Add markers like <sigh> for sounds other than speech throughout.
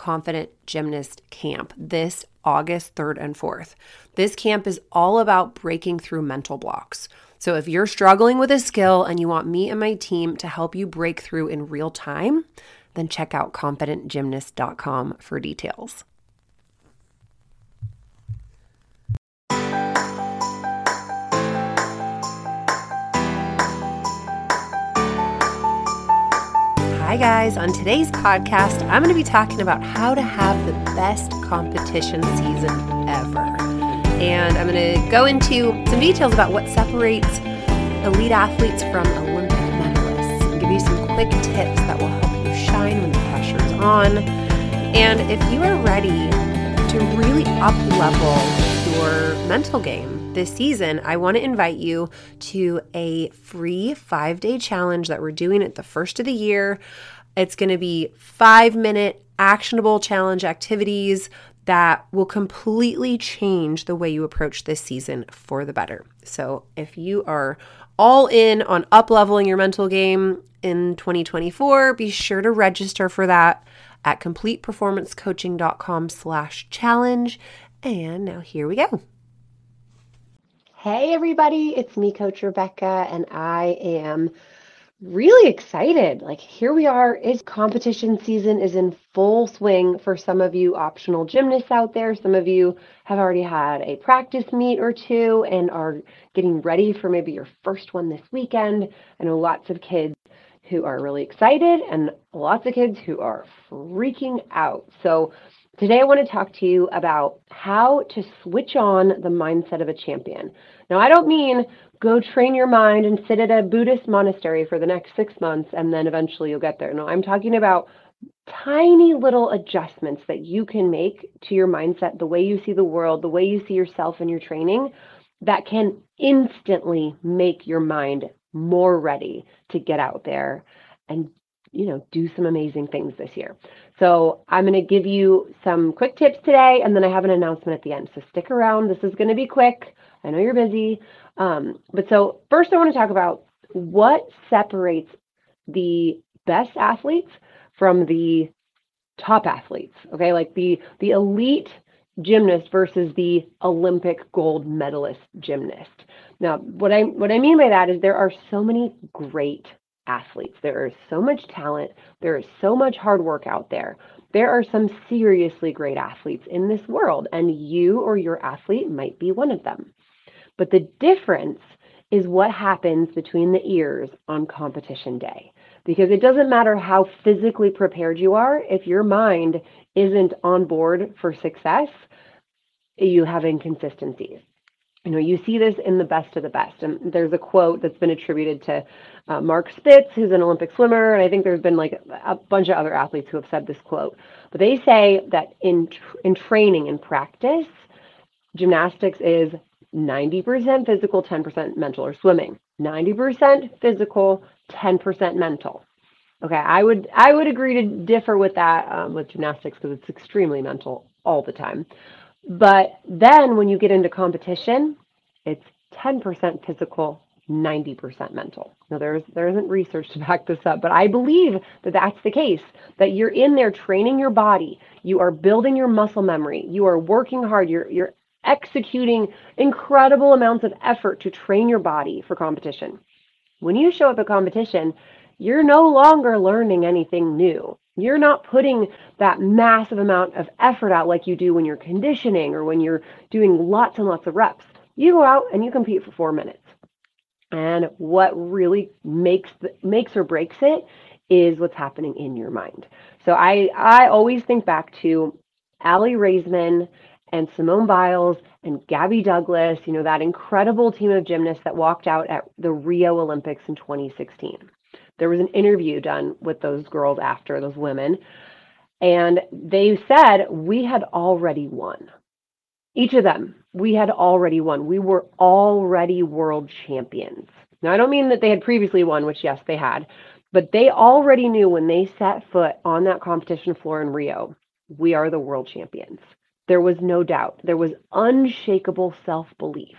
Confident Gymnast Camp this August 3rd and 4th. This camp is all about breaking through mental blocks. So if you're struggling with a skill and you want me and my team to help you break through in real time, then check out confidentgymnast.com for details. Guys. On today's podcast, I'm going to be talking about how to have the best competition season ever. And I'm going to go into some details about what separates elite athletes from Olympic medalists and give you some quick tips that will help you shine when the pressure is on. And if you are ready to really up level your mental game, this season, I want to invite you to a free five day challenge that we're doing at the first of the year. It's going to be five minute actionable challenge activities that will completely change the way you approach this season for the better. So, if you are all in on up leveling your mental game in 2024, be sure to register for that at completeperformancecoaching.com slash challenge. And now here we go. Hey, everybody, it's me, Coach Rebecca, and I am really excited. Like, here we are. It's competition season is in full swing for some of you optional gymnasts out there. Some of you have already had a practice meet or two and are getting ready for maybe your first one this weekend. I know lots of kids who are really excited and lots of kids who are freaking out. So, Today, I want to talk to you about how to switch on the mindset of a champion. Now, I don't mean go train your mind and sit at a Buddhist monastery for the next six months and then eventually you'll get there. No, I'm talking about tiny little adjustments that you can make to your mindset, the way you see the world, the way you see yourself in your training, that can instantly make your mind more ready to get out there and you know do some amazing things this year so I'm going to give you some quick tips today, and then I have an announcement at the end. So stick around. This is going to be quick. I know you're busy. Um, but so first, I want to talk about what separates the best athletes from the top athletes. Okay, like the the elite gymnast versus the Olympic gold medalist gymnast. Now, what I what I mean by that is there are so many great athletes. There is so much talent, there is so much hard work out there. There are some seriously great athletes in this world, and you or your athlete might be one of them. But the difference is what happens between the ears on competition day. Because it doesn't matter how physically prepared you are, if your mind isn't on board for success, you have inconsistencies you know, you see this in the best of the best. And there's a quote that's been attributed to uh, Mark Spitz, who's an Olympic swimmer, and I think there's been like a bunch of other athletes who have said this quote. But they say that in in training and practice, gymnastics is 90% physical, 10% mental, or swimming 90% physical, 10% mental. Okay, I would I would agree to differ with that um, with gymnastics because it's extremely mental all the time. But then when you get into competition, it's 10% physical, 90% mental. Now there's there isn't research to back this up, but I believe that that's the case. That you're in there training your body, you are building your muscle memory, you are working hard, you're you're executing incredible amounts of effort to train your body for competition. When you show up at competition, you're no longer learning anything new. You're not putting that massive amount of effort out like you do when you're conditioning or when you're doing lots and lots of reps. You go out and you compete for four minutes. And what really makes makes or breaks it is what's happening in your mind. So I I always think back to Aly Raisman and Simone Biles and Gabby Douglas, you know, that incredible team of gymnasts that walked out at the Rio Olympics in 2016 there was an interview done with those girls after those women and they said we had already won each of them, we had already won. We were already world champions. Now, I don't mean that they had previously won, which, yes, they had, but they already knew when they set foot on that competition floor in Rio, we are the world champions. There was no doubt. There was unshakable self belief.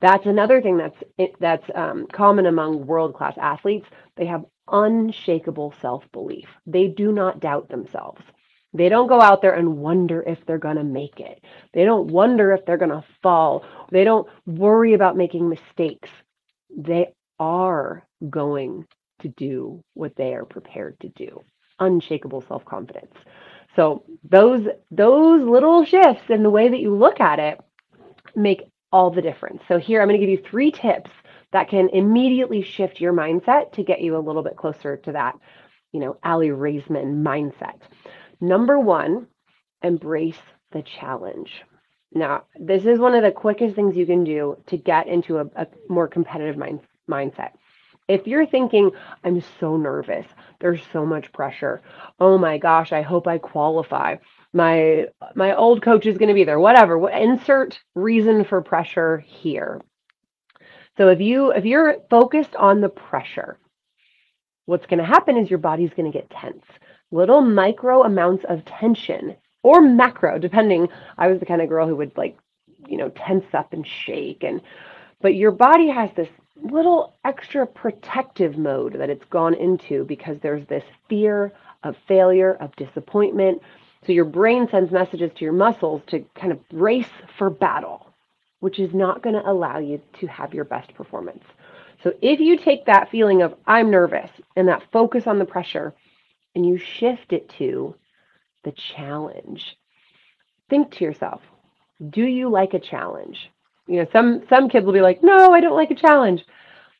That's another thing that's that's um, common among world class athletes. They have unshakable self belief. They do not doubt themselves. They don't go out there and wonder if they're going to make it. They don't wonder if they're going to fall. They don't worry about making mistakes. They are going to do what they are prepared to do. Unshakable self-confidence. So those those little shifts in the way that you look at it make all the difference. So here I'm going to give you three tips that can immediately shift your mindset to get you a little bit closer to that, you know, Aly Raisman mindset. Number one, embrace the challenge. Now, this is one of the quickest things you can do to get into a, a more competitive mind, mindset. If you're thinking, I'm so nervous, there's so much pressure. Oh my gosh, I hope I qualify. My my old coach is going to be there. Whatever. Insert reason for pressure here. So if you if you're focused on the pressure, what's going to happen is your body's going to get tense. Little micro amounts of tension or macro, depending. I was the kind of girl who would like, you know, tense up and shake and but your body has this little extra protective mode that it's gone into because there's this fear of failure, of disappointment. So your brain sends messages to your muscles to kind of brace for battle, which is not going to allow you to have your best performance. So if you take that feeling of I'm nervous and that focus on the pressure and you shift it to the challenge, think to yourself, do you like a challenge? You know, some some kids will be like, "No, I don't like a challenge."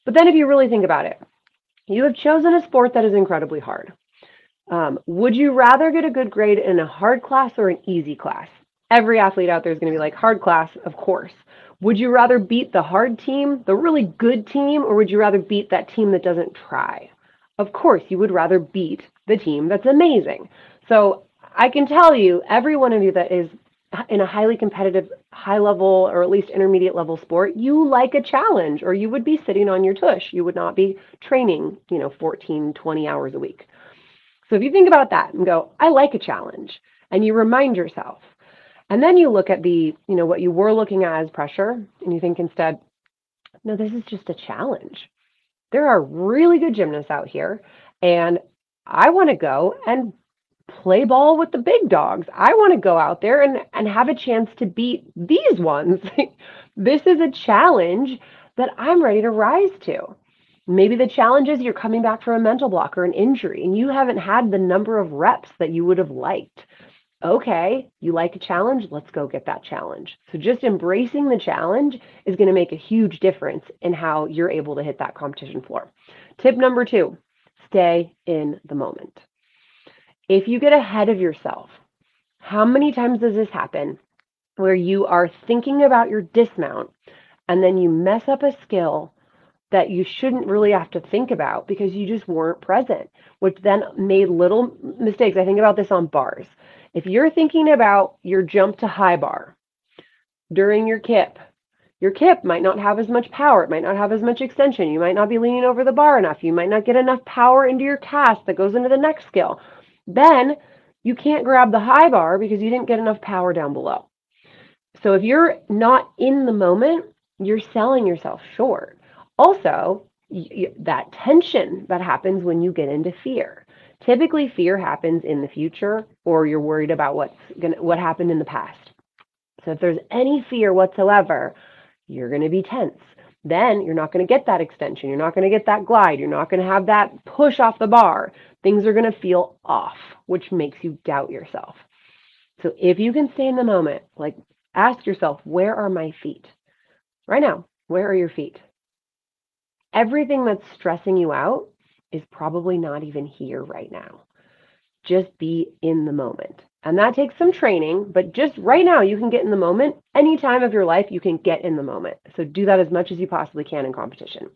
But then if you really think about it, you have chosen a sport that is incredibly hard. Um, would you rather get a good grade in a hard class or an easy class? Every athlete out there is going to be like, hard class, of course. Would you rather beat the hard team, the really good team, or would you rather beat that team that doesn't try? Of course, you would rather beat the team that's amazing. So I can tell you, every one of you that is in a highly competitive, high level, or at least intermediate level sport, you like a challenge or you would be sitting on your tush. You would not be training, you know, 14, 20 hours a week. So if you think about that and go, I like a challenge, and you remind yourself, and then you look at the, you know, what you were looking at as pressure, and you think instead, no, this is just a challenge. There are really good gymnasts out here, and I want to go and play ball with the big dogs. I want to go out there and, and have a chance to beat these ones. <laughs> this is a challenge that I'm ready to rise to. Maybe the challenge is you're coming back from a mental block or an injury and you haven't had the number of reps that you would have liked. Okay, you like a challenge? Let's go get that challenge. So, just embracing the challenge is going to make a huge difference in how you're able to hit that competition floor. Tip number two stay in the moment. If you get ahead of yourself, how many times does this happen where you are thinking about your dismount and then you mess up a skill that you shouldn't really have to think about because you just weren't present, which then made little mistakes. I think about this on bars. If you're thinking about your jump to high bar during your kip, your kip might not have as much power. It might not have as much extension. You might not be leaning over the bar enough. You might not get enough power into your cast that goes into the next skill. Then you can't grab the high bar because you didn't get enough power down below. So if you're not in the moment, you're selling yourself short. Also, that tension that happens when you get into fear. Typically, fear happens in the future, or you're worried about what's gonna what happened in the past. So if there's any fear whatsoever, you're going to be tense. Then you're not going to get that extension. You're not going to get that glide. You're not going to have that push off the bar. Things are going to feel off, which makes you doubt yourself. So if you can stay in the moment, like ask yourself, where are my feet? Right now, where are your feet? Everything that's stressing you out is probably not even here right now. Just be in the moment. And that takes some training, but just right now, you can get in the moment. Any time of your life, you can get in the moment. So do that as much as you possibly can in competition.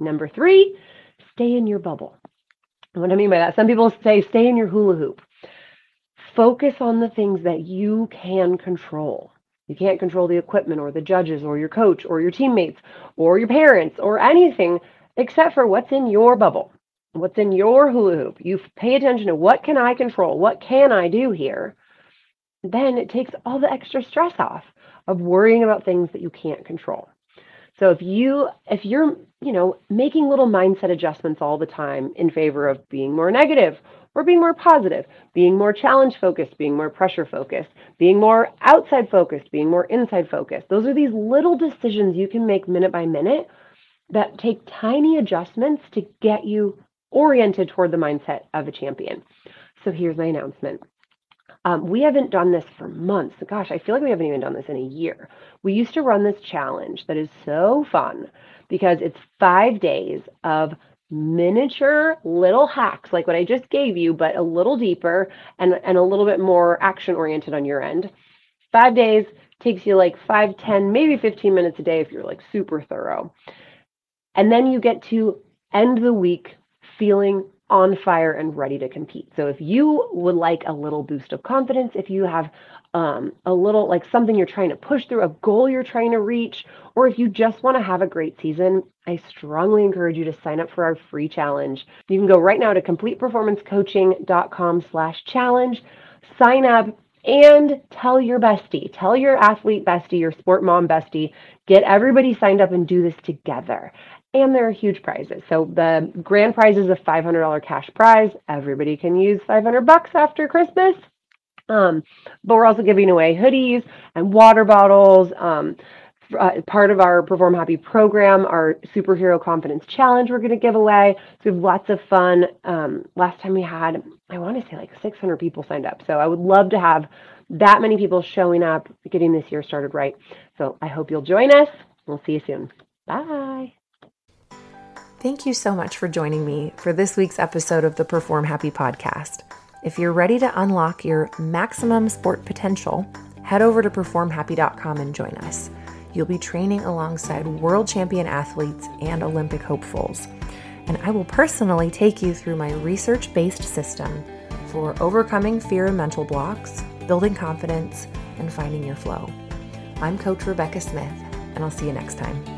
Number three, stay in your bubble. What I mean by that, some people say stay in your hula hoop. Focus on the things that you can control. You can't control the equipment or the judges or your coach or your teammates or your parents or anything except for what's in your bubble, what's in your hula hoop. You pay attention to what can I control? What can I do here? Then it takes all the extra stress off of worrying about things that you can't control. So if you if you're, you know, making little mindset adjustments all the time in favor of being more negative or being more positive, being more challenge focused, being more pressure focused, being more outside focused, being more inside focused. Those are these little decisions you can make minute by minute that take tiny adjustments to get you oriented toward the mindset of a champion. So here's my announcement. Um, we haven't done this for months. Gosh, I feel like we haven't even done this in a year. We used to run this challenge that is so fun because it's five days of miniature little hacks like what I just gave you, but a little deeper and, and a little bit more action oriented on your end. Five days takes you like five, 10, maybe 15 minutes a day if you're like super thorough. And then you get to end the week feeling on fire and ready to compete. So if you would like a little boost of confidence, if you have um, a little like something you're trying to push through, a goal you're trying to reach, or if you just want to have a great season, I strongly encourage you to sign up for our free challenge. You can go right now to completeperformancecoaching.com slash challenge, sign up, and tell your bestie, tell your athlete bestie, your sport mom bestie, get everybody signed up and do this together and there are huge prizes. So the grand prize is a $500 cash prize. Everybody can use 500 bucks after Christmas. Um, but we're also giving away hoodies and water bottles. Um, uh, part of our Perform Happy program, our Superhero Confidence Challenge, we're going to give away. So we have lots of fun. Um, last time we had, I want to say like 600 people signed up. So I would love to have that many people showing up, getting this year started right. So I hope you'll join us. We'll see you soon. Bye. Thank you so much for joining me for this week's episode of the Perform Happy podcast. If you're ready to unlock your maximum sport potential, head over to performhappy.com and join us. You'll be training alongside world champion athletes and Olympic hopefuls. And I will personally take you through my research based system for overcoming fear and mental blocks, building confidence, and finding your flow. I'm Coach Rebecca Smith, and I'll see you next time.